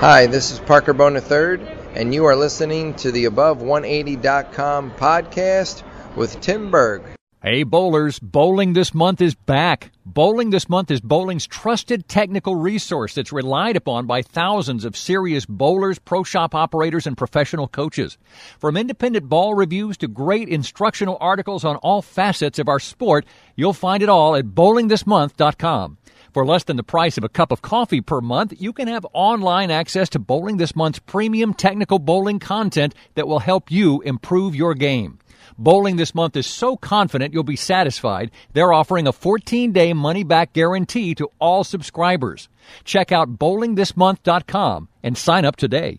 Hi, this is Parker Bohn III, and you are listening to the Above180.com podcast with Tim Berg. Hey bowlers, bowling this month is back. Bowling this month is bowling's trusted technical resource that's relied upon by thousands of serious bowlers, pro shop operators, and professional coaches. From independent ball reviews to great instructional articles on all facets of our sport, you'll find it all at bowlingthismonth.com. For less than the price of a cup of coffee per month, you can have online access to Bowling This Month's premium technical bowling content that will help you improve your game. Bowling This Month is so confident you'll be satisfied, they're offering a 14 day money back guarantee to all subscribers. Check out bowlingthismonth.com and sign up today.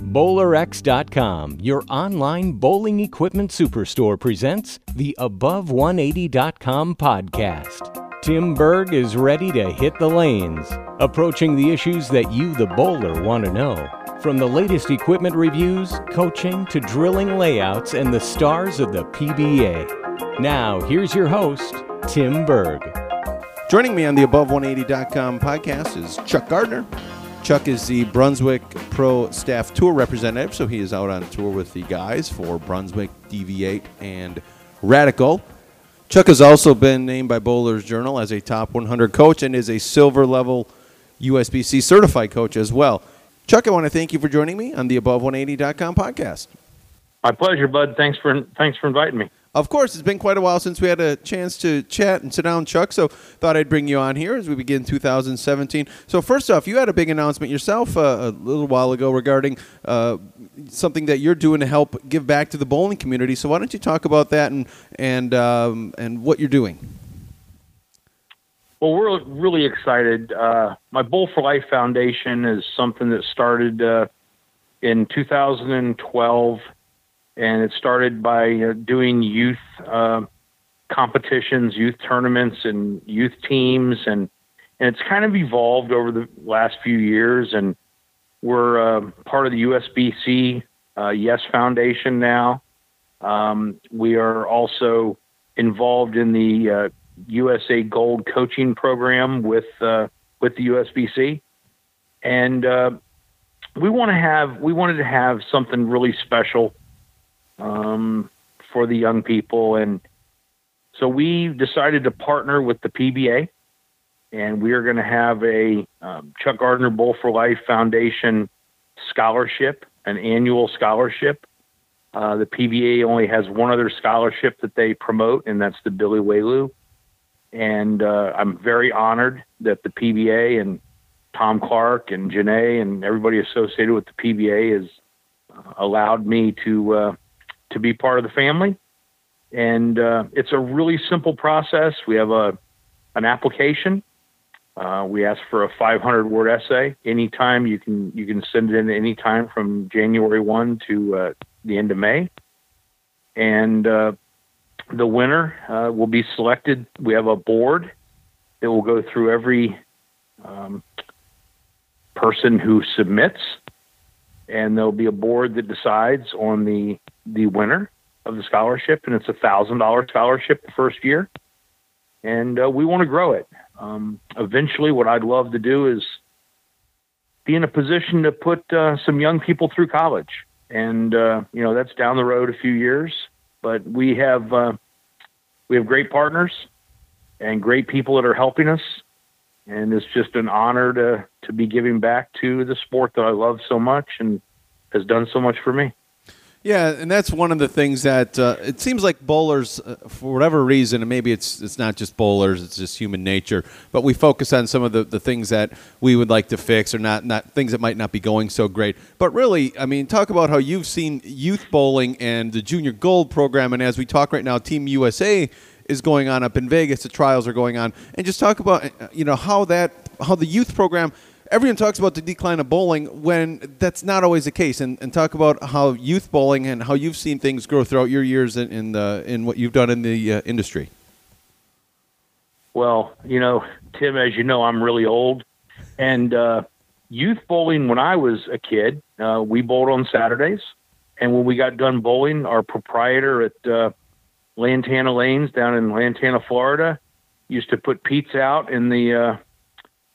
BowlerX.com, your online bowling equipment superstore, presents the Above180.com podcast. Tim Berg is ready to hit the lanes, approaching the issues that you, the bowler, want to know. From the latest equipment reviews, coaching, to drilling layouts, and the stars of the PBA. Now, here's your host, Tim Berg. Joining me on the Above180.com podcast is Chuck Gardner. Chuck is the Brunswick Pro Staff Tour representative, so he is out on tour with the guys for Brunswick, DV8, and Radical. Chuck has also been named by Bowlers Journal as a top 100 coach and is a silver level USBC certified coach as well. Chuck, I want to thank you for joining me on the Above180.com podcast. My pleasure, bud. Thanks for thanks for inviting me. Of course, it's been quite a while since we had a chance to chat and sit down, Chuck. So thought I'd bring you on here as we begin 2017. So first off, you had a big announcement yourself uh, a little while ago regarding uh, something that you're doing to help give back to the bowling community. So why don't you talk about that and and um, and what you're doing? Well, we're really excited. Uh, my Bowl for Life Foundation is something that started uh, in 2012 and it started by uh, doing youth uh, competitions, youth tournaments, and youth teams, and and it's kind of evolved over the last few years. And we're uh, part of the USBC uh, Yes Foundation now. Um, we are also involved in the USA uh, Gold coaching program with uh, with the USBC, and we want to have we wanted to have something really special um, for the young people. And so we decided to partner with the PBA, and we are going to have a um, Chuck Gardner Bowl for Life Foundation scholarship, an annual scholarship. Uh, the PBA only has one other scholarship that they promote, and that's the Billy Welu. And uh, I'm very honored that the PBA and Tom Clark and Janae and everybody associated with the PBA has uh, allowed me to uh, to be part of the family. And uh, it's a really simple process. We have a an application. Uh, we ask for a 500 word essay. Anytime you can you can send it in any time from January 1 to uh, the end of May. And uh, the winner uh, will be selected. We have a board that will go through every um, person who submits, and there'll be a board that decides on the the winner of the scholarship, and it's a thousand dollar scholarship the first year, and uh, we want to grow it. Um, eventually, what I'd love to do is be in a position to put uh, some young people through college, and uh, you know that's down the road a few years. But we have uh, we have great partners and great people that are helping us, and it's just an honor to to be giving back to the sport that I love so much and has done so much for me. Yeah, and that's one of the things that uh, it seems like bowlers, uh, for whatever reason, and maybe it's it's not just bowlers, it's just human nature. But we focus on some of the, the things that we would like to fix, or not not things that might not be going so great. But really, I mean, talk about how you've seen youth bowling and the Junior Gold program, and as we talk right now, Team USA is going on up in Vegas. The trials are going on, and just talk about uh, you know how that how the youth program everyone talks about the decline of bowling when that's not always the case, and, and talk about how youth bowling and how you've seen things grow throughout your years in in, the, in what you've done in the uh, industry. Well, you know, Tim, as you know, I'm really old, and uh, youth bowling when I was a kid, uh, we bowled on Saturdays, and when we got done bowling, our proprietor at uh, Lantana Lanes down in Lantana, Florida, used to put pizza out in the uh,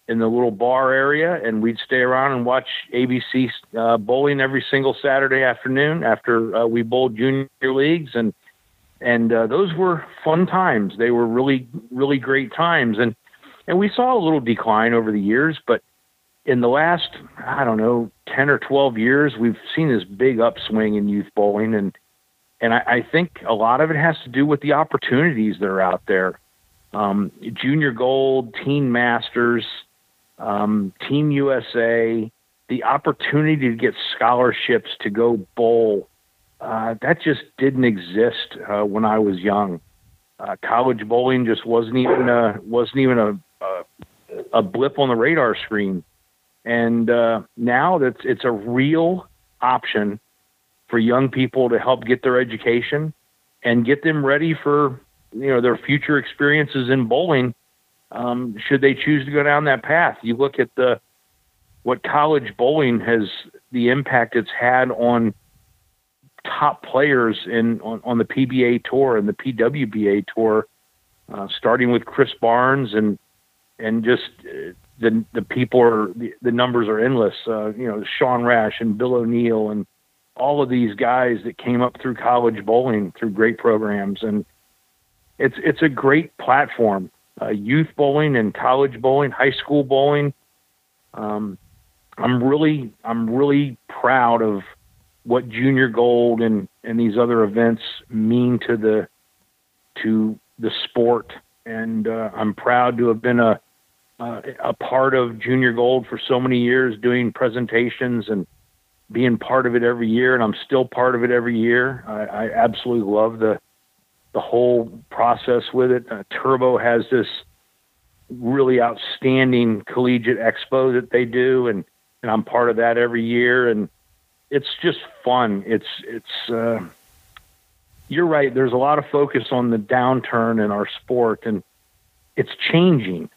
in the little bar area, and we'd stay around and watch ABC uh, bowling every single Saturday afternoon after uh, we bowled junior leagues, and and uh, those were fun times. They were really really great times, and and we saw a little decline over the years, but in the last I don't know ten or twelve years, we've seen this big upswing in youth bowling, and and I, I think a lot of it has to do with the opportunities that are out there. Um, junior Gold, Teen Masters, um, Team USA, the opportunity to get scholarships to go bowl. Uh, that just didn't exist uh, when I was young. Uh, college bowling just wasn't even a, wasn't even a, a, a blip on the radar screen, and uh, now that's it's a real option for young people to help get their education and get them ready for you know their future experiences in bowling um, should they choose to go down that path? You look at the what college bowling has the impact it's had on top players in on, on the PBA tour and the PWBA tour uh, starting with Chris Barnes and and just uh, the the people are the, the numbers are endless. Uh, you know Sean Rash and Bill O'Neill and all of these guys that came up through college bowling through great programs. And it's it's a great platform uh, youth bowling and college bowling high school bowling. Um, i'm really i'm really proud of what junior gold and and these other events mean to the to the sport. And uh, i'm proud to have been a uh, a part of junior gold for so many years doing presentations and being part of it every year, and I'm still part of it every year. I, I absolutely love the the whole process with it. Uh, Turbo has this really outstanding collegiate expo that they do, and and I'm part of that every year, and it's just fun. It's it's. Uh, you're right. There's a lot of focus on the downturn in our sport, and it's changing.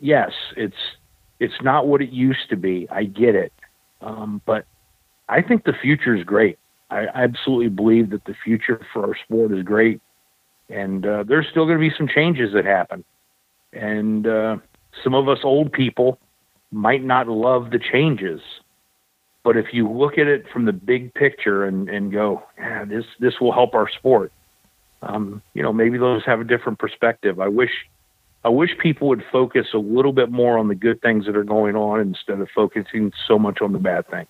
Yes, it's it's not what it used to be. I get it, um, but I think the future is great. I absolutely believe that the future for our sport is great, and uh, there's still going to be some changes that happen, and uh, some of us old people might not love the changes, but if you look at it from the big picture and and go, yeah, this this will help our sport. Um, you know, maybe those have a different perspective. I wish I wish people would focus a little bit more on the good things that are going on instead of focusing so much on the bad things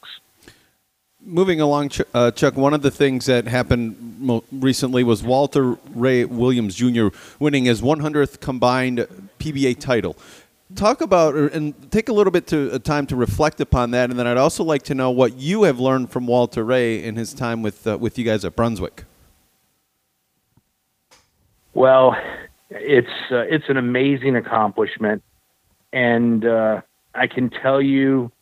moving along, uh, Chuck, one of the things that happened recently was Walter Ray Williams Jr. winning his 100th combined PBA title. Talk about and take a little bit to uh, time to reflect upon that, and then I'd also like to know what you have learned from Walter Ray in his time with uh, with you guys at Brunswick. Well, it's uh, it's an amazing accomplishment, and uh, I can tell you,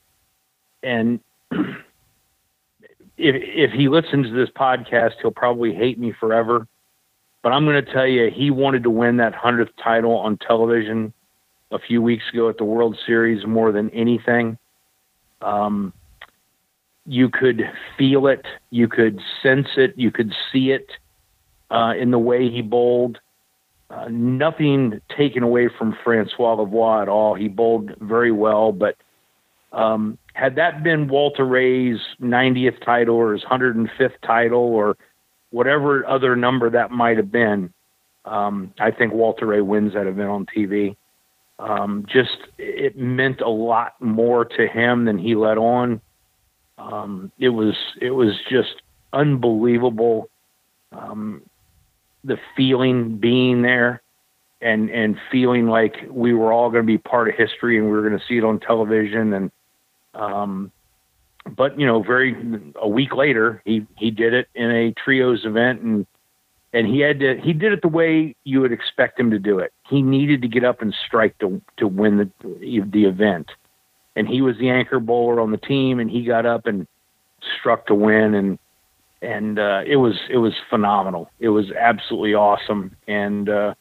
and if if he listens to this podcast, he'll probably hate me forever. But I'm going to tell you, he wanted to win that hundredth title on television a few weeks ago at the World Series more than anything. Um, you could feel it, you could sense it, you could see it uh, in the way he bowled. Uh, nothing taken away from Francois Lavoie at all. He bowled very well, but um, had that been Walter Ray's 90th title or his 105th title or whatever other number that might have been, um, I think Walter Ray wins that event on TV. Um, just it meant a lot more to him than he let on. Um, it was it was just unbelievable. Um, the feeling being there and and feeling like we were all going to be part of history and we were going to see it on television and um, but you know, very a week later, he he did it in a trios event, and and he had to he did it the way you would expect him to do it. He needed to get up and strike to to win the the event, and he was the anchor bowler on the team, and he got up and struck to win, and and uh, it was it was phenomenal. It was absolutely awesome, and uh,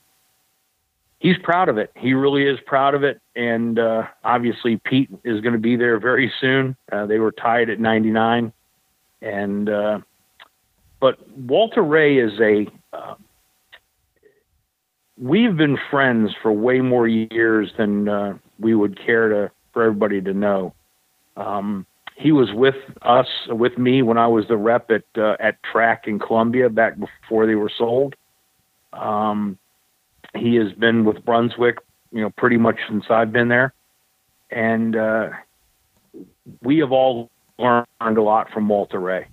he's proud of it. He really is proud of it, and uh, obviously Pete is going to be there very soon. Uh, they were tied at 99, and uh, but Walter Ray is a uh, we've been friends for way more years than uh, we would care to for everybody to know. Um, he was with us, with me when I was the rep at uh, at Track in Columbia back before they were sold. Um, he has been with Brunswick, you know, pretty much since I've been there, and uh, we have all learned a lot from Walter Ray.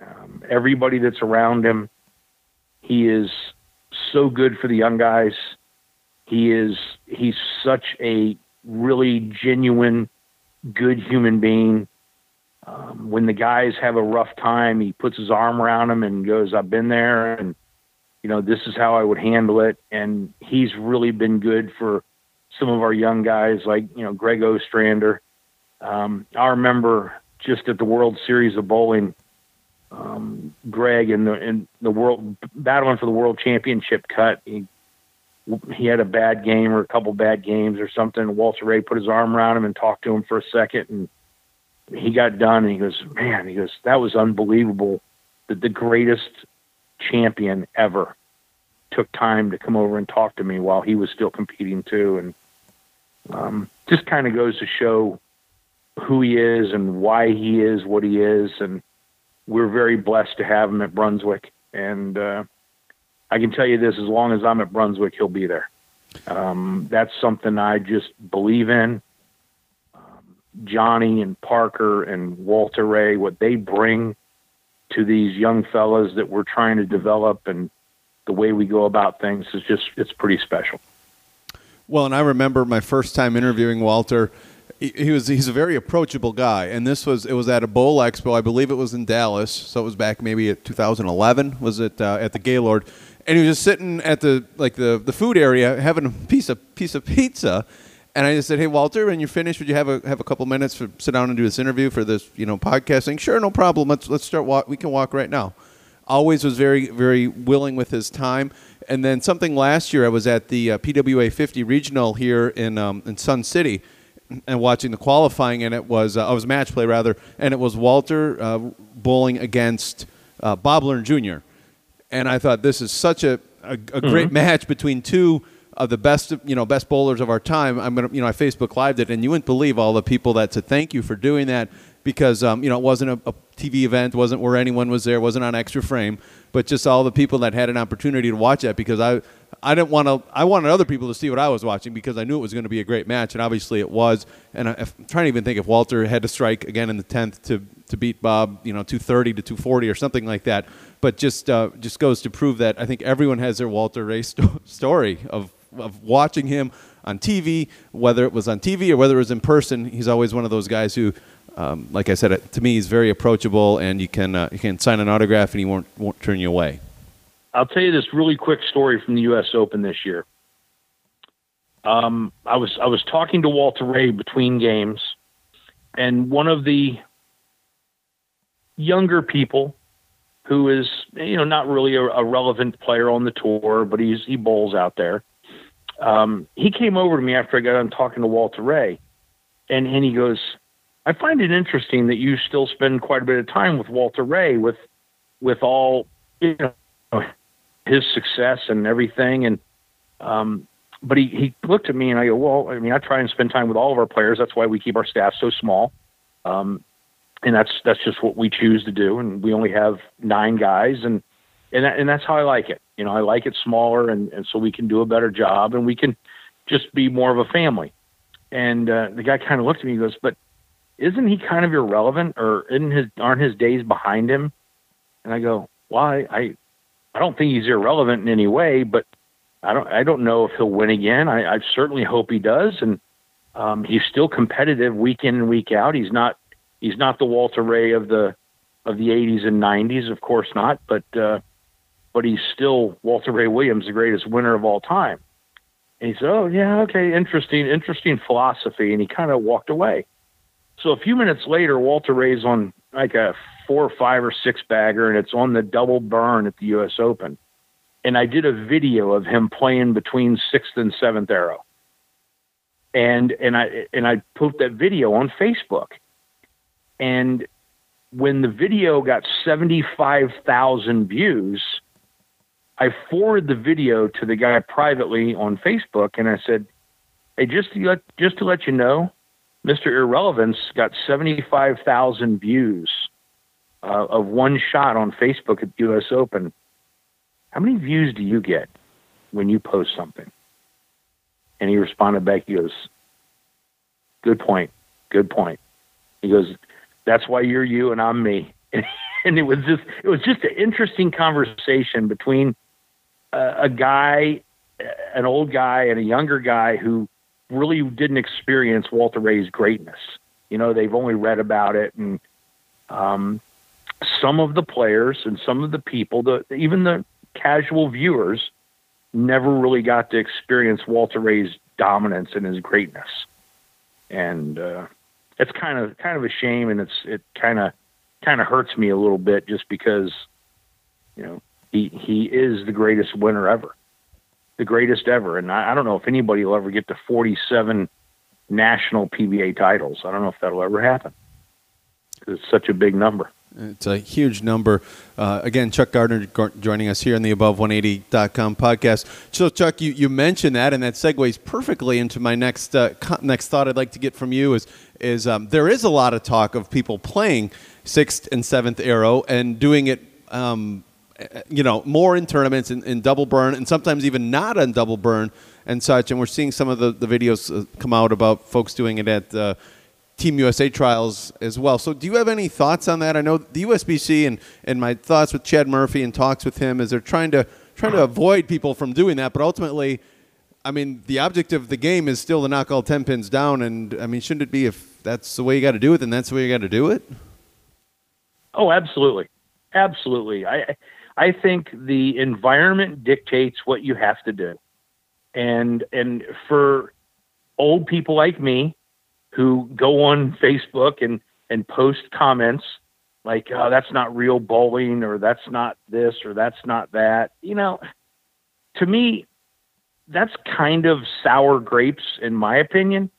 Um, everybody that's around him, he is so good for the young guys. He is he's such a really genuine, good human being. Um, when the guys have a rough time, he puts his arm around them and goes, "I've been there, and you know this is how I would handle it." And he's really been good for some of our young guys, like you know Greg Ostrander. Um, I remember just at the World Series of Bowling, um, Greg in the in the world battling for the world championship cut. He he had a bad game or a couple bad games or something. Walter Ray put his arm around him and talked to him for a second, and he got done. And he goes, "Man," he goes, "That was unbelievable. That the greatest champion ever took time to come over and talk to me while he was still competing too." And um, just kind of goes to show who he is and why he is what he is, and we're very blessed to have him at Brunswick. And uh, I can tell you this: as long as I'm at Brunswick, he'll be there. Um, that's something I just believe in. Um, Johnny and Parker and Walter Ray, what they bring to these young fellas that we're trying to develop, and the way we go about things is just—it's pretty special. Well, and I remember my first time interviewing Walter he, was he's a very approachable guy, and this was it was at a bowl expo, I believe it was in Dallas, so it was back maybe at 2011. Was it uh, at the Gaylord? And he was just sitting at the like the, the food area having a piece of piece of pizza, and I just said, "Hey Walter, when you're finished, would you have a have a couple minutes to sit down and do this interview for this you know podcasting?" Sure, no problem. Let's let's start walk. We can walk right now. Always was very very willing with his time. And then something last year, I was at the uh, PBA 50 regional here in um, in Sun City and watching the qualifying, and it was uh, I was match play rather, and it was Walter uh, bowling against uh, Bob Learn Jr. And I thought this is such a a, a mm-hmm. great match between two of the best you know best bowlers of our time. I'm gonna you know I Facebook lived it, and you wouldn't believe all the people that said thank you for doing that because um, you know it wasn't a, a TV event, wasn't where anyone was there, wasn't on extra frame, but just all the people that had an opportunity to watch that because I I didn't want to. I wanted other people to see what I was watching because I knew it was going to be a great match, and obviously it was. And I, am trying to even think if Walter had to strike again in the tenth to to beat Bob, you know, 230 to 240 or something like that. But just uh, just goes to prove that I think everyone has their Walter Ray sto- story of of watching him on TV, whether it was on TV or whether it was in person. He's always one of those guys who. Um, like I said, to me, he's very approachable, and you can uh, you can sign an autograph, and he won't won't turn you away. I'll tell you this really quick story from the U.S. Open this year. Um, I was I was talking to Walter Ray between games, and one of the younger people who is you know not really a, a relevant player on the tour, but he's he bowls out there. Um, he came over to me after I got done talking to Walter Ray, and and he goes, "I find it interesting that you still spend quite a bit of time with Walter Ray with with all you know his success and everything. And um, but he he looked at me and I go, well, I mean, I try and spend time with all of our players. That's why we keep our staff so small. Um, and that's that's just what we choose to do. And we only have nine guys, and and that, and that's how I like it. You know, I like it smaller, and and so we can do a better job, and we can just be more of a family. And uh, the guy kind of looked at me and goes, but isn't he kind of irrelevant, or isn't his aren't his days behind him? And I go, why? Well, I I don't think he's irrelevant in any way, but I don't I don't know if he'll win again. I, I certainly hope he does, and um, he's still competitive week in and week out. He's not he's not the Walter Ray of the of the 80s and 90s, of course not, but uh, but he's still Walter Ray Williams, the greatest winner of all time. And he said, "Oh yeah, okay, interesting, interesting philosophy," and he kind of walked away. So a few minutes later, Walter Ray's on like a four or five or six bagger, and it's on the double burn at the U.S. Open. And I did a video of him playing between sixth and seventh arrow, and and I and I put that video on Facebook. And when the video got seventy five thousand views, I forwarded the video to the guy privately on Facebook, and I said, "Hey, just to let just to let you know, Mr. Irrelevance got 75,000 views uh, of one shot on Facebook at U.S. Open. How many views do you get when you post something? And he responded back, he goes, Good point. Good point. He goes, That's why you're you and I'm me. and it was just it was just an interesting conversation between a guy, an old guy, and a younger guy who really didn't experience Walter Ray's greatness. You know, they've only read about it, and um, some of the players and some of the people, the even the casual viewers, never really got to experience Walter Ray's dominance and his greatness, and uh, it's kind of kind of a shame, and it's it kind of kind of hurts me a little bit just because, you know, he he is the greatest winner ever the greatest ever. And I, I don't know if anybody will ever get to 47 national PBA titles. I don't know if that'll ever happen. It's such a big number. It's a huge number. Uh, again, Chuck Gardner joining us here on the Above180.com podcast. So, Chuck, you, you mentioned that, and that segues perfectly into my next uh, next thought I'd like to get from you is is um, there is a lot of talk of people playing sixth and seventh arrow and doing it um, you know, more in tournaments in, in, double burn and sometimes even not on double burn and such. And we're seeing some of the, the videos uh, come out about folks doing it at uh, Team USA trials as well. So, do you have any thoughts on that? I know the USBC and, and my thoughts with Chad Murphy and talks with him is they're trying to trying to avoid people from doing that, but ultimately, I mean, the object of the game is still to knock all ten pins down. And I mean, shouldn't it be if that's the way you got to do it, then that's the way you got to do it? Oh, absolutely, absolutely. I I think the environment dictates what you have to do. And and for old people like me who go on Facebook and and post comments like oh, that's not real bowling or that's not this or that's not that, you know, to me that's kind of sour grapes in my opinion.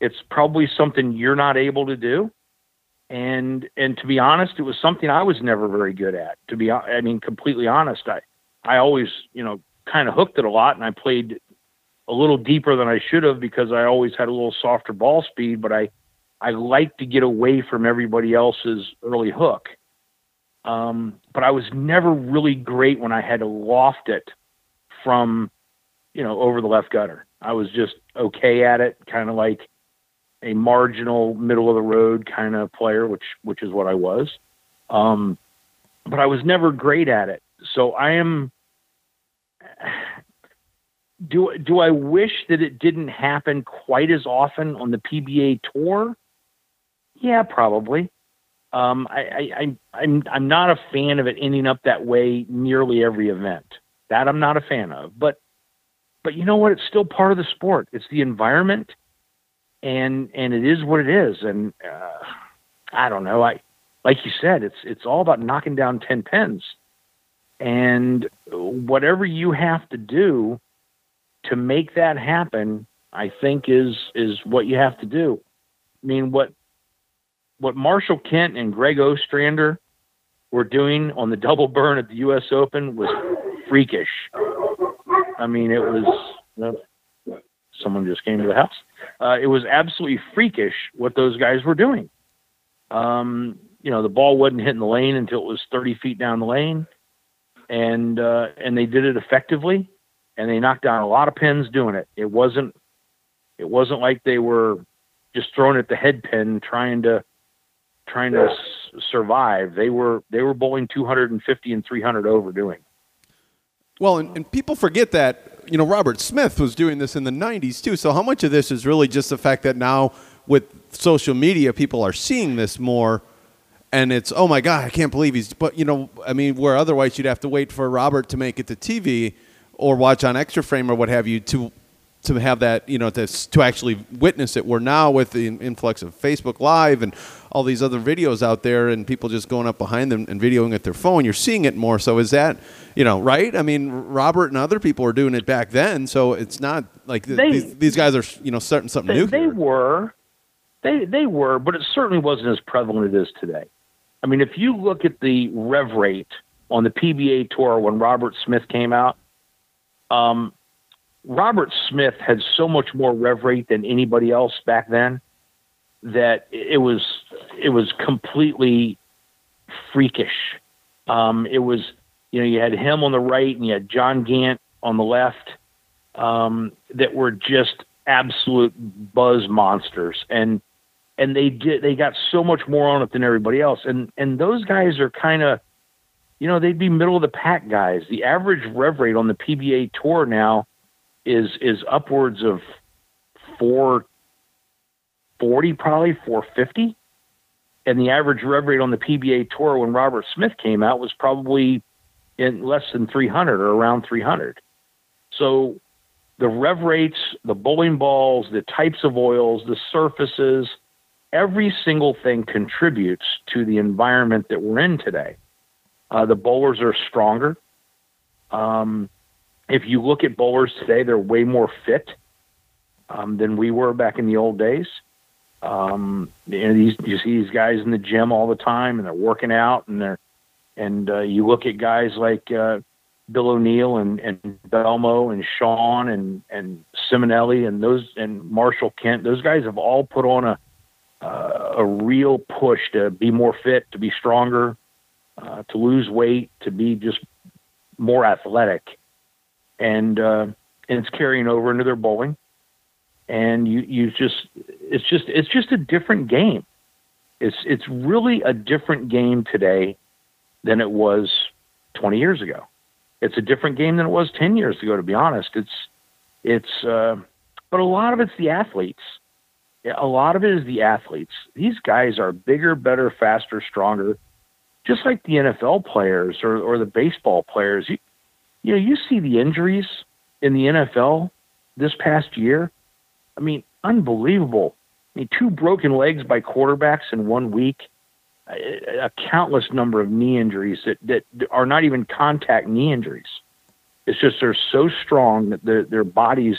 It's probably something you're not able to do and and to be honest, it was something I was never very good at. To be, I mean, completely honest, I I always you know kind of hooked it a lot, and I played a little deeper than I should have because I always had a little softer ball speed, but I I like to get away from everybody else's early hook. Um, but I was never really great when I had to loft it from, you know, over the left gutter. I was just okay at it, kind of like a marginal middle of the road kind of player, which which is what I was. Um, but I was never great at it. So I am. Do do I wish that it didn't happen quite as often on the PBA tour? Yeah, probably. Um, I, I, I, I'm I'm not a fan of it ending up that way nearly every event. That I'm not a fan of. But but you know what? It's still part of the sport. It's the environment and and it is what it is. And uh, I don't know. I like you said, it's it's all about knocking down ten pins, and whatever you have to do to make that happen, I think is is what you have to do. I mean, what what Marshall Kent and Greg Ostrander were doing on the double burn at the U.S. Open was freakish. I mean, it was. Someone just came to the house uh, it was absolutely freakish what those guys were doing. Um, you know, the ball wasn't hitting the lane until it was 30 feet down the lane, and uh, and they did it effectively, and they knocked down a lot of pins doing it. It wasn't it wasn't like they were just throwing at the head pin trying to trying to s- survive. They were they were bowling 250 and 300 over doing. Well, and, and people forget that you know, Robert Smith was doing this in the 90s too. So how much of this is really just the fact that now with social media, people are seeing this more and it's, oh my God, I can't believe he's, but you know, I mean, where otherwise you'd have to wait for Robert to make it to TV or watch on Extra Frame or what have you to to have that, you know, to, to actually witness it. We're now with the influx of Facebook Live and all these other videos out there and people just going up behind them and videoing at their phone, you're seeing it more. So is that, you know, right? I mean, Robert and other people were doing it back then, so it's not like They- these, these guys are, you know, starting something They, new they here. were, they they were, but it certainly wasn't as prevalent as it is today. I mean, if you look at the rev rate on the PBA tour when Robert Smith came out, um, Robert Smith had so much more rev rate than anybody else back then that it was it was completely freakish. Um, it was you know you had him on the right and you had John Gant on the left um, that were just absolute buzz monsters. And and they did they got so much more on it than everybody else. And and those guys are kind of you know they'd be middle of the pack guys. The average rev rate on the PBA tour now is is upwards of 440 probably 450 and the average rev rate on the PBA tour when Robert Smith came out was probably in less than 300 or around 300 so the rev rates, the bowling balls, the types of oils, the surfaces, every single thing contributes to the environment that we're in today. Uh, the bowlers are stronger. Um, if you look at bowlers today, they're way more fit um, than we were back in the old days. Um, you know, these you see these guys in the gym all the time, and they're working out, and they're and uh, you look at guys like uh, Bill O'Neill and, and Belmo and Sean and and Ciminelli and those and Marshall Kent. Those guys have all put on a uh, a real push to be more fit, to be stronger, uh, to lose weight, to be just more athletic, and uh, and it's carrying over into their bowling. And you you just it's just it's just a different game. It's it's really a different game today than it was 20 years ago. It's a different game than it was 10 years ago to be honest. It's it's uh, but a lot of it's the athletes. A lot of it is the athletes. These guys are bigger better faster stronger just like the NFL players or, or the baseball players. You, you know you see the injuries in the NFL this past year I mean unbelievable I mean two broken legs by quarterbacks in one week a, a countless number of knee injuries that, that are not even contact knee injuries. It's just they're so strong that their their bodies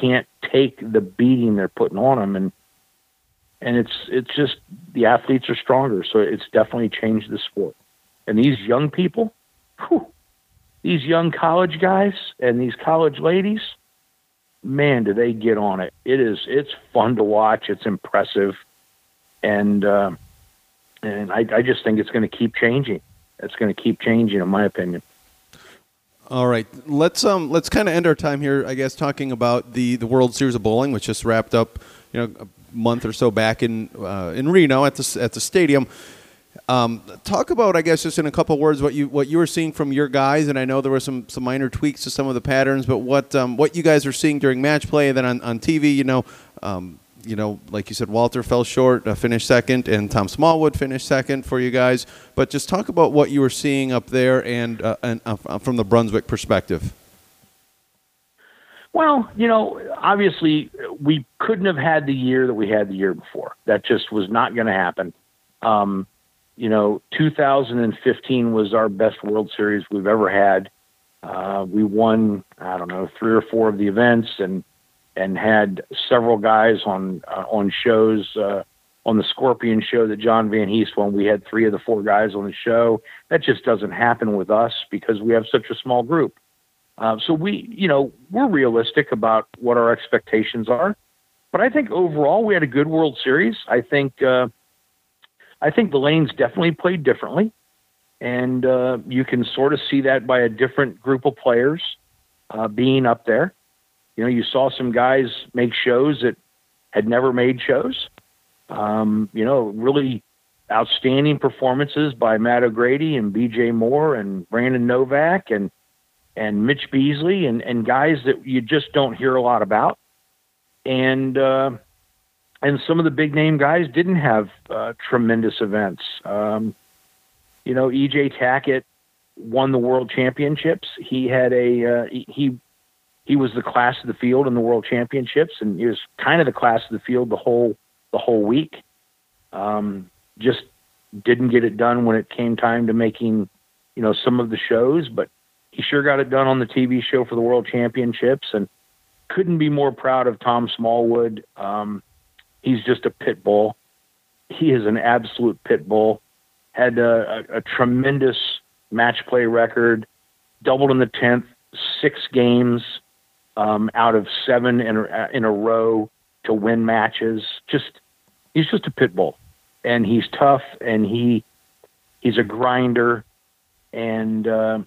can't take the beating they're putting on them, and and it's it's just the athletes are stronger, so it's definitely changed the sport. And these young people, whew, these young college guys and these college ladies, man, do they get on it? It is it's fun to watch. It's impressive, and. Uh, and I, I just think it's going to keep changing. It's going to keep changing, in my opinion. All right, let's um let's kind of end our time here, I guess, talking about the the World Series of Bowling, which just wrapped up, you know, a month or so back in uh, in Reno at the at the stadium. Um, talk about, I guess, just in a couple words, what you what you were seeing from your guys, and I know there were some some minor tweaks to some of the patterns, but what um, what you guys are seeing during match play, and then on, on TV, you know, um, you know, like you said, Walter fell short, uh, finished second, and Tom Smallwood finished second for you guys. But just talk about what you were seeing up there and, uh, and uh, from the Brunswick perspective. Well, you know, obviously we couldn't have had the year that we had the year before. That just was not going to happen. Um, you know, 2015 was our best World Series we've ever had. Uh, we won, I don't know, three or four of the events, and and had several guys on uh, on shows uh, on the Scorpion show that John Van Heest won. We had three of the four guys on the show. That just doesn't happen with us because we have such a small group. Uh, so we, you know, we're realistic about what our expectations are. But I think overall we had a good World Series. I think uh, I think the lanes definitely played differently, and uh, you can sort of see that by a different group of players uh, being up there. You know, you saw some guys make shows that had never made shows. Um, you know, really outstanding performances by Matt O'Grady and B.J. Moore and Brandon Novak and and Mitch Beasley and and guys that you just don't hear a lot about. And uh, and some of the big name guys didn't have uh, tremendous events. Um, you know, E.J. Tackett won the world championships. He had a uh, he he was the class of the field in the World Championships, and he was kind of the class of the field the whole the whole week. Um, just didn't get it done when it came time to making, you know, some of the shows, but he sure got it done on the TV show for the World Championships, and couldn't be more proud of Tom Smallwood. Um, he's just a pit bull. He is an absolute pit bull. Had a, a, a tremendous match play record, doubled in the tenth, six games um, out of seven in in a row to win matches. Just he's just a pit bull, and he's tough, and he he's a grinder, and uh,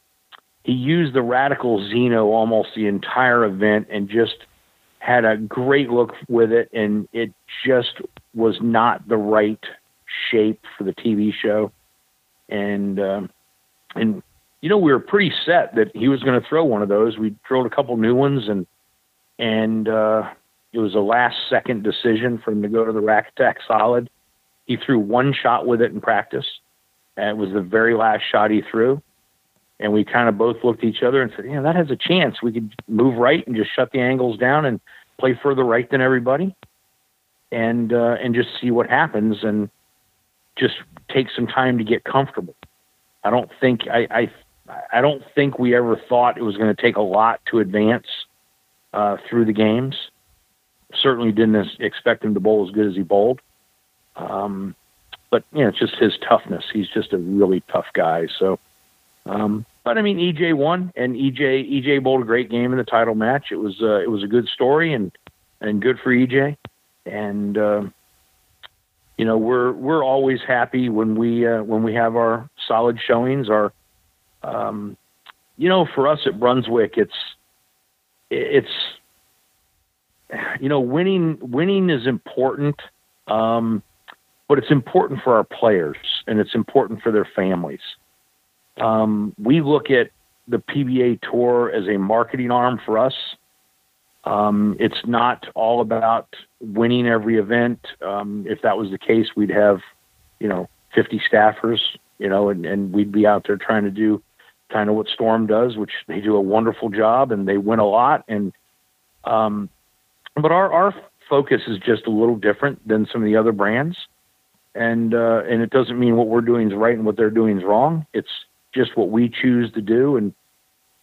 he used the radical Zeno almost the entire event, and just had a great look with it, and it just was not the right shape for the TV show, and um, and you know we were pretty set that he was going to throw one of those. We drilled a couple new ones, and and uh, it was a last second decision for him to go to the rack attack solid. He threw one shot with it in practice, and it was the very last shot he threw. And we kind of both looked at each other and said, "Yeah, that has a chance. We could move right and just shut the angles down and play further right than everybody, and uh, and just see what happens and just take some time to get comfortable." I don't think I I, I don't think we ever thought it was going to take a lot to advance uh, through the games. Certainly didn't expect him to bowl as good as he bowled. Um, but you know, it's just his toughness. He's just a really tough guy. So, um, but I mean, EJ won, and EJ EJ bowled a great game in the title match. It was uh, it was a good story and and good for EJ. And uh, you know, we're we're always happy when we uh, when we have our solid showings. Our um, you know, for us at Brunswick, it's it's you know winning winning is important um, but it's important for our players and it's important for their families um, we look at the pba tour as a marketing arm for us um, it's not all about winning every event um, if that was the case we'd have you know 50 staffers you know and, and we'd be out there trying to do kind of what Storm does, which they do a wonderful job and they win a lot. And um, but our our focus is just a little different than some of the other brands, and uh, and it doesn't mean what we're doing is right and what they're doing is wrong. It's just what we choose to do, and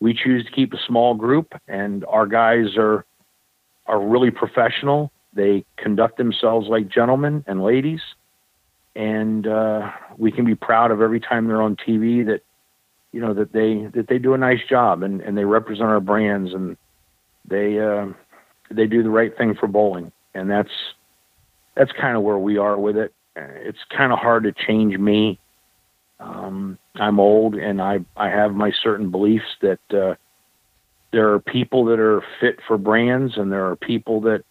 we choose to keep a small group, and our guys are are really professional. They conduct themselves like gentlemen and ladies, and uh, we can be proud of every time they're on TV that you know that they that they do a nice job and and they represent our brands and they uh, they do the right thing for bowling and that's that's kind of where we are with it. It's kind of hard to change me. Um, I'm old and I I have my certain beliefs that uh, there are people that are fit for brands and there are people that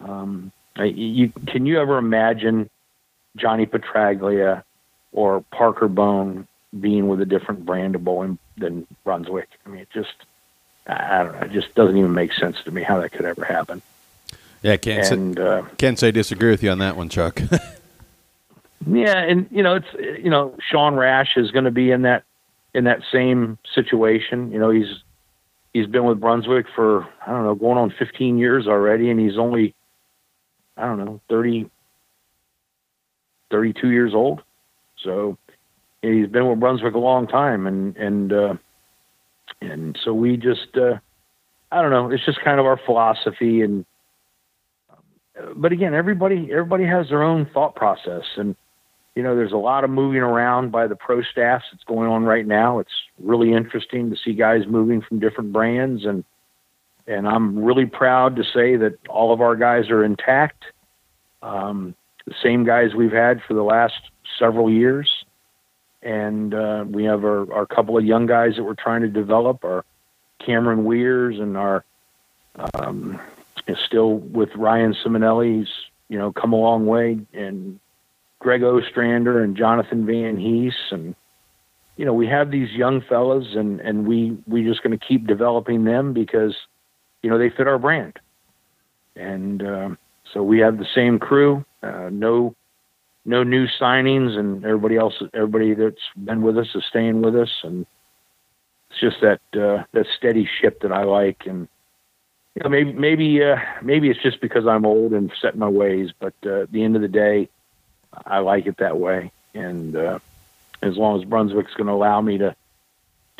um, you can you ever imagine Johnny Petraglia or Parker Bohn being with a different brand of bowling than Brunswick. I mean, it just, I don't know, it just doesn't even make sense to me how that could ever happen. Yeah, can't and, say, uh, can't say disagree with you on that one, Chuck. yeah, and you know, it's you know, Sean Rash is going to be in that in that same situation. You know, he's he's been with Brunswick for I don't know, going on 15 years already, and he's only I don't know 30, 32 years old. So he's been with Brunswick a long time, and and uh, and so we just uh, I don't know. It's just kind of our philosophy, and but again, everybody everybody has their own thought process, and you know, there's a lot of moving around by the pro staffs that's going on right now. It's really interesting to see guys moving from different brands, and and I'm really proud to say that all of our guys are intact. Um, the same guys we've had for the last several years and uh, we have our, our couple of young guys that we're trying to develop, our Cameron Weiers and our um, still with Ryan Ciminelli. He's you know come a long way, and Greg Ostrander and Jonathan Van Hees, and you know we have these young fellas, and and we we just going to keep developing them because you know they fit our brand, and uh, so we have the same crew. Uh, no no new signings, and everybody else, everybody that's been with us is staying with us, and it's just that uh, that steady ship that I like, and you know, maybe maybe uh, maybe it's just because I'm old and set in my ways, but uh, at the end of the day, I like it that way. And uh, as long as Brunswick's going to allow me to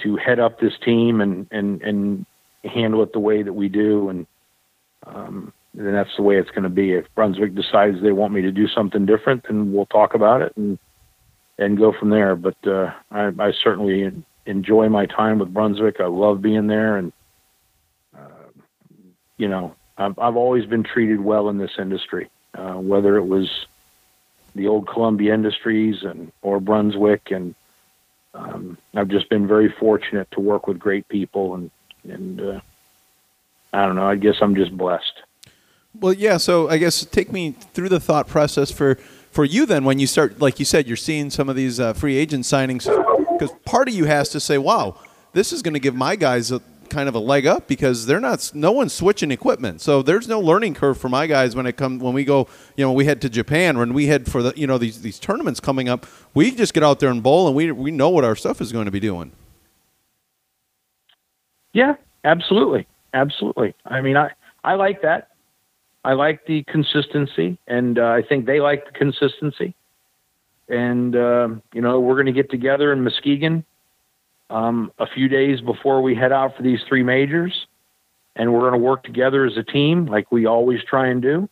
to head up this team and and and handle it the way that we do, and um, then that's the way it's going to be. If Brunswick decides they want me to do something different, then we'll talk about it and and go from there. But uh, I, I certainly enjoy my time with Brunswick. I love being there, and uh, you know, I've, always been treated well in this industry, uh, whether it was the old Columbia Industries and or Brunswick, and um, I've just been very fortunate to work with great people, and and uh, I don't know. I guess I'm just blessed. Well, yeah. So I guess take me through the thought process for for you then when you start, like you said, you're seeing some of these uh, free agent signings because part of you has to say, "Wow, this is going to give my guys a kind of a leg up because they're not no one's switching equipment. So there's no learning curve for my guys when it comes when we go you know we head to japan when we head for the you know these these tournaments coming up we just get out there and bowl and we we know what our stuff is going to be doing. Yeah absolutely. Absolutely. I mean i i like that. I like the consistency and uh, i think they like the consistency. And uh, you know we're going to get together in muskegon um, a few days before we head out for these three majors. And we're going to work together as a team like we always try and do.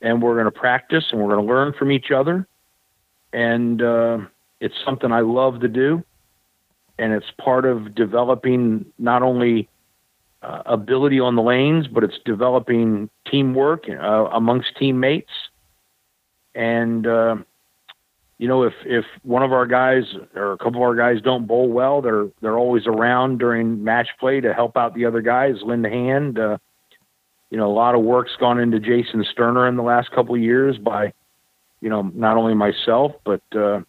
And we're going to practice and we're going to learn from each other. And uh, it's something I love to do. And it's part of developing not only uh, ability on the lanes, but it's developing teamwork uh, amongst teammates. And uh, you know, if if one of our guys or a couple of our guys don't bowl well, they're they're always around during match play to help out the other guys, lend a hand. Uh, you know, a lot of work's gone into Jason Sterner in the last couple of years by, you know, not only myself but uh,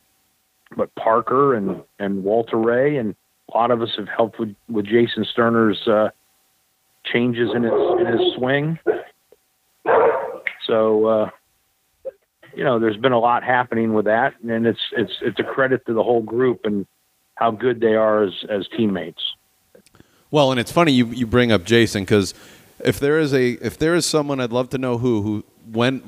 but Parker and and Walter Ray, and a lot of us have helped with with Jason Sterner's uh, changes in his in his swing. So. You know, there's been a lot happening with that, and it's it's it's a credit to the whole group and how good they are as as teammates. Well, and it's funny you you bring up Jason because if there is a if there is someone I'd love to know who who when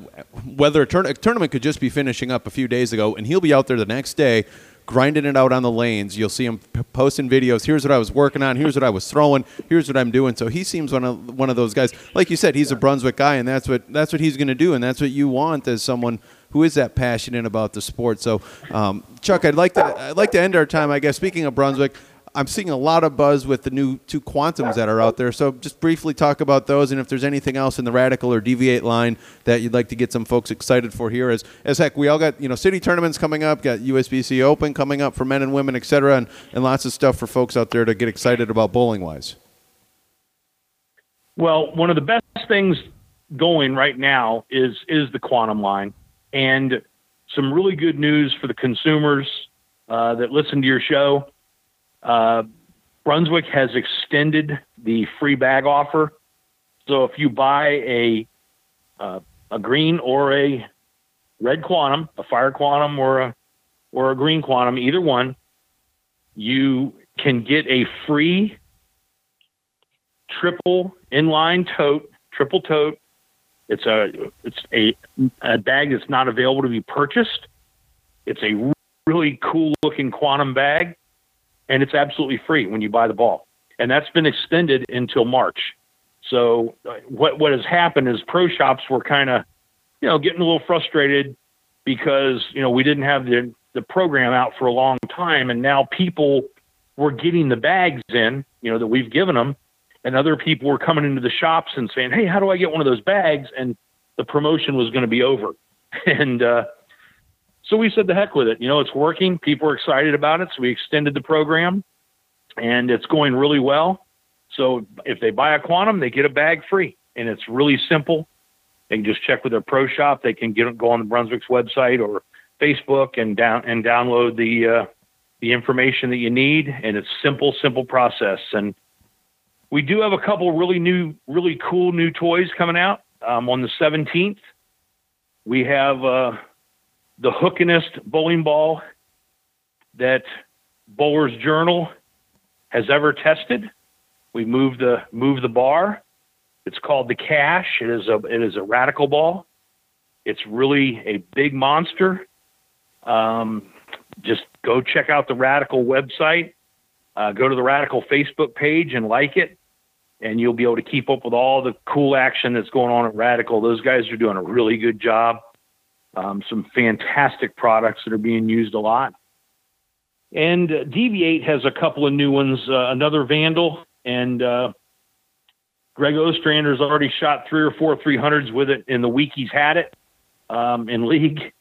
whether a, turn, a tournament could just be finishing up a few days ago and he'll be out there the next day grinding it out on the lanes. You'll see him posting videos. Here's what I was working on. Here's what I was throwing. Here's what I'm doing. So he seems one of one of those guys. Like you said, he's a Brunswick guy, and that's what that's what he's going to do, and that's what you want as someone who is that passionate about the sport. So, um, Chuck, I'd like to I'd like to end our time. I guess speaking of Brunswick. I'm seeing a lot of buzz with the new two quantums that are out there. So just briefly talk about those, and if there's anything else in the radical or DV8 line that you'd like to get some folks excited for here. As as heck, we all got you know city tournaments coming up, got USBC Open coming up for men and women, et cetera, and, and lots of stuff for folks out there to get excited about bowling wise. Well, one of the best things going right now is is the quantum line, and some really good news for the consumers uh, that listen to your show uh, Brunswick has extended the free bag offer. So if you buy a uh, a green or a red quantum, a fire quantum or a or a green quantum, either one, you can get a free triple inline tote, triple tote. It's a it's a, a bag that's not available to be purchased. It's a really cool looking quantum bag and it's absolutely free when you buy the ball. And that's been extended until March. So uh, what what has happened is pro shops were kind of, you know, getting a little frustrated because you know we didn't have the the program out for a long time, and now people were getting the bags in, you know, that we've given them, and other people were coming into the shops and saying, "Hey, how do I get one of those bags?" And the promotion was going to be over, and uh, so we said the heck with it. You know, it's working. People are excited about it. So we extended the program and it's going really well. So if they buy a quantum, they get a bag free and it's really simple. They can just check with their pro shop. They can get go on the Brunswick's website or Facebook and down and download the uh, the information that you need. And it's simple, simple process. And we do have a couple really new, really cool new toys coming out um, on the 17th. We have uh, the hookinest bowling ball that Bowler's Journal has ever tested. We moved the moved the bar, It's called the Cash. It is a it is a radical ball. It's really a big monster. Um, just go check out the Radical website. Uh, go to the Radical Facebook page and like it, and you'll be able to keep up with all the cool action that's going on at Radical. Those guys are doing a really good job. Um, some fantastic products that are being used a lot. And uh, DV8 has a couple of new ones. Uh, another Vandal and uh, Greg Ostrander's already shot three or four 300s with it in the week he's had it um, in league.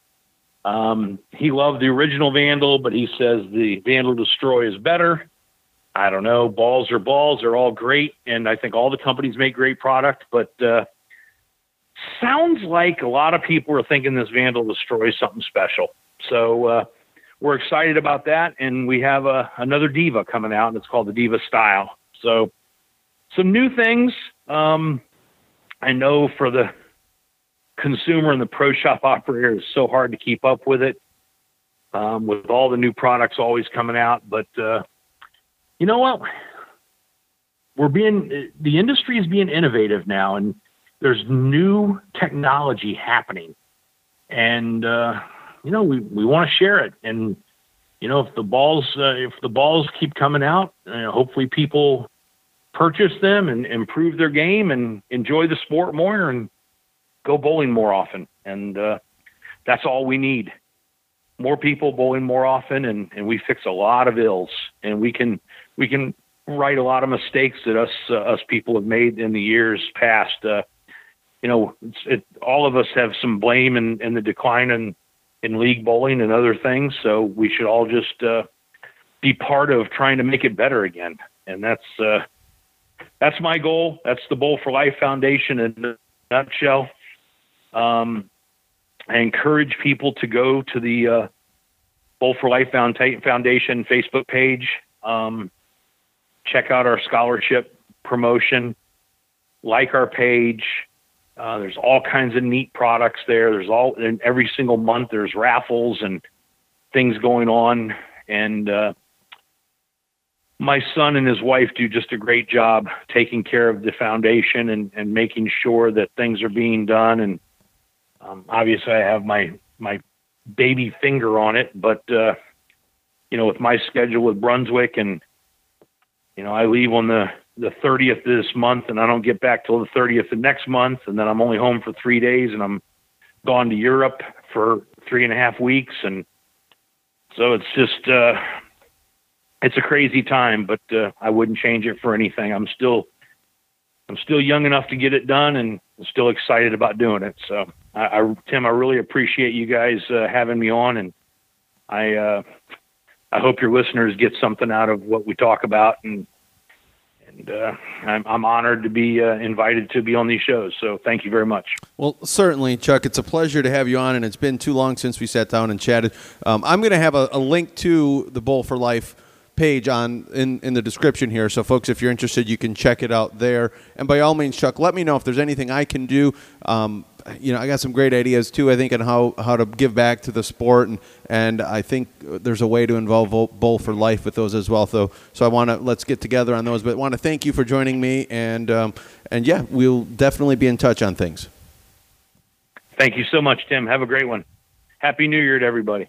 Um, he loved the original Vandal, but he says the Vandal Destroy is better. I don't know. Balls are balls. They're all great, and I think all the companies make great product. But uh, sounds like a lot of people are thinking this Vandal Destroy is something special. So uh, we're excited about that, and we have uh, another Diva coming out, and it's called the Diva Style. So some new things. Um, I know for the consumer and the pro shop operator, it's so hard to keep up with it um, with all the new products always coming out. But uh, you know what? We're being the industry is being innovative now, and there's new technology happening, and uh, you know we we want to share it. And you know if the balls uh, if the balls keep coming out, uh, hopefully people purchase them and improve their game and enjoy the sport more and go bowling more often. And uh, that's all we need. More people bowling more often, and, and we fix a lot of ills. And we can we can right a lot of mistakes that us uh, us people have made in the years past. Uh, you know, it, all of us have some blame in, in the decline in in league bowling and other things. So we should all just uh, be part of trying to make it better again. And that's uh, that's my goal. That's the Bowl for Life Foundation in a nutshell. Um, I encourage people to go to the uh, Bowl for Life Foundation Facebook page. Um, check out our scholarship promotion. Like our page. Uh, there's all kinds of neat products there. There's all and every single month there's raffles and things going on. And uh, my son and his wife do just a great job taking care of the foundation and, and making sure that things are being done. And um, obviously, I have my my baby finger on it, but uh, you know, with my schedule with Brunswick, and you know, I leave on the the 30th of this month, and I don't get back till the 30th of next month, and then I'm only home for three days, and I'm gone to Europe for three and a half weeks, and so it's just uh, it's a crazy time, but uh, I wouldn't change it for anything. I'm still I'm still young enough to get it done, and still excited about doing it. So, I, I Tim, I really appreciate you guys uh, having me on, and I uh, I hope your listeners get something out of what we talk about, and and uh, I'm, I'm honored to be uh, invited to be on these shows. So thank you very much. Well, certainly, Chuck. It's a pleasure to have you on, and it's been too long since we sat down and chatted. Um, I'm going to have a, a, link to the Bowl for Life page on in, in the description here. So, folks, if you're interested, you can check it out there. And by all means, Chuck, let me know if there's anything I can do. Um, you know, I got some great ideas too. I think on how, how to give back to the sport, and and I think there's a way to involve Bowl for Life with those as well. So so I want to let's get together on those. But want to thank you for joining me, and um, and yeah, we'll definitely be in touch on things. Thank you so much, Tim. Have a great one. Happy New Year to everybody.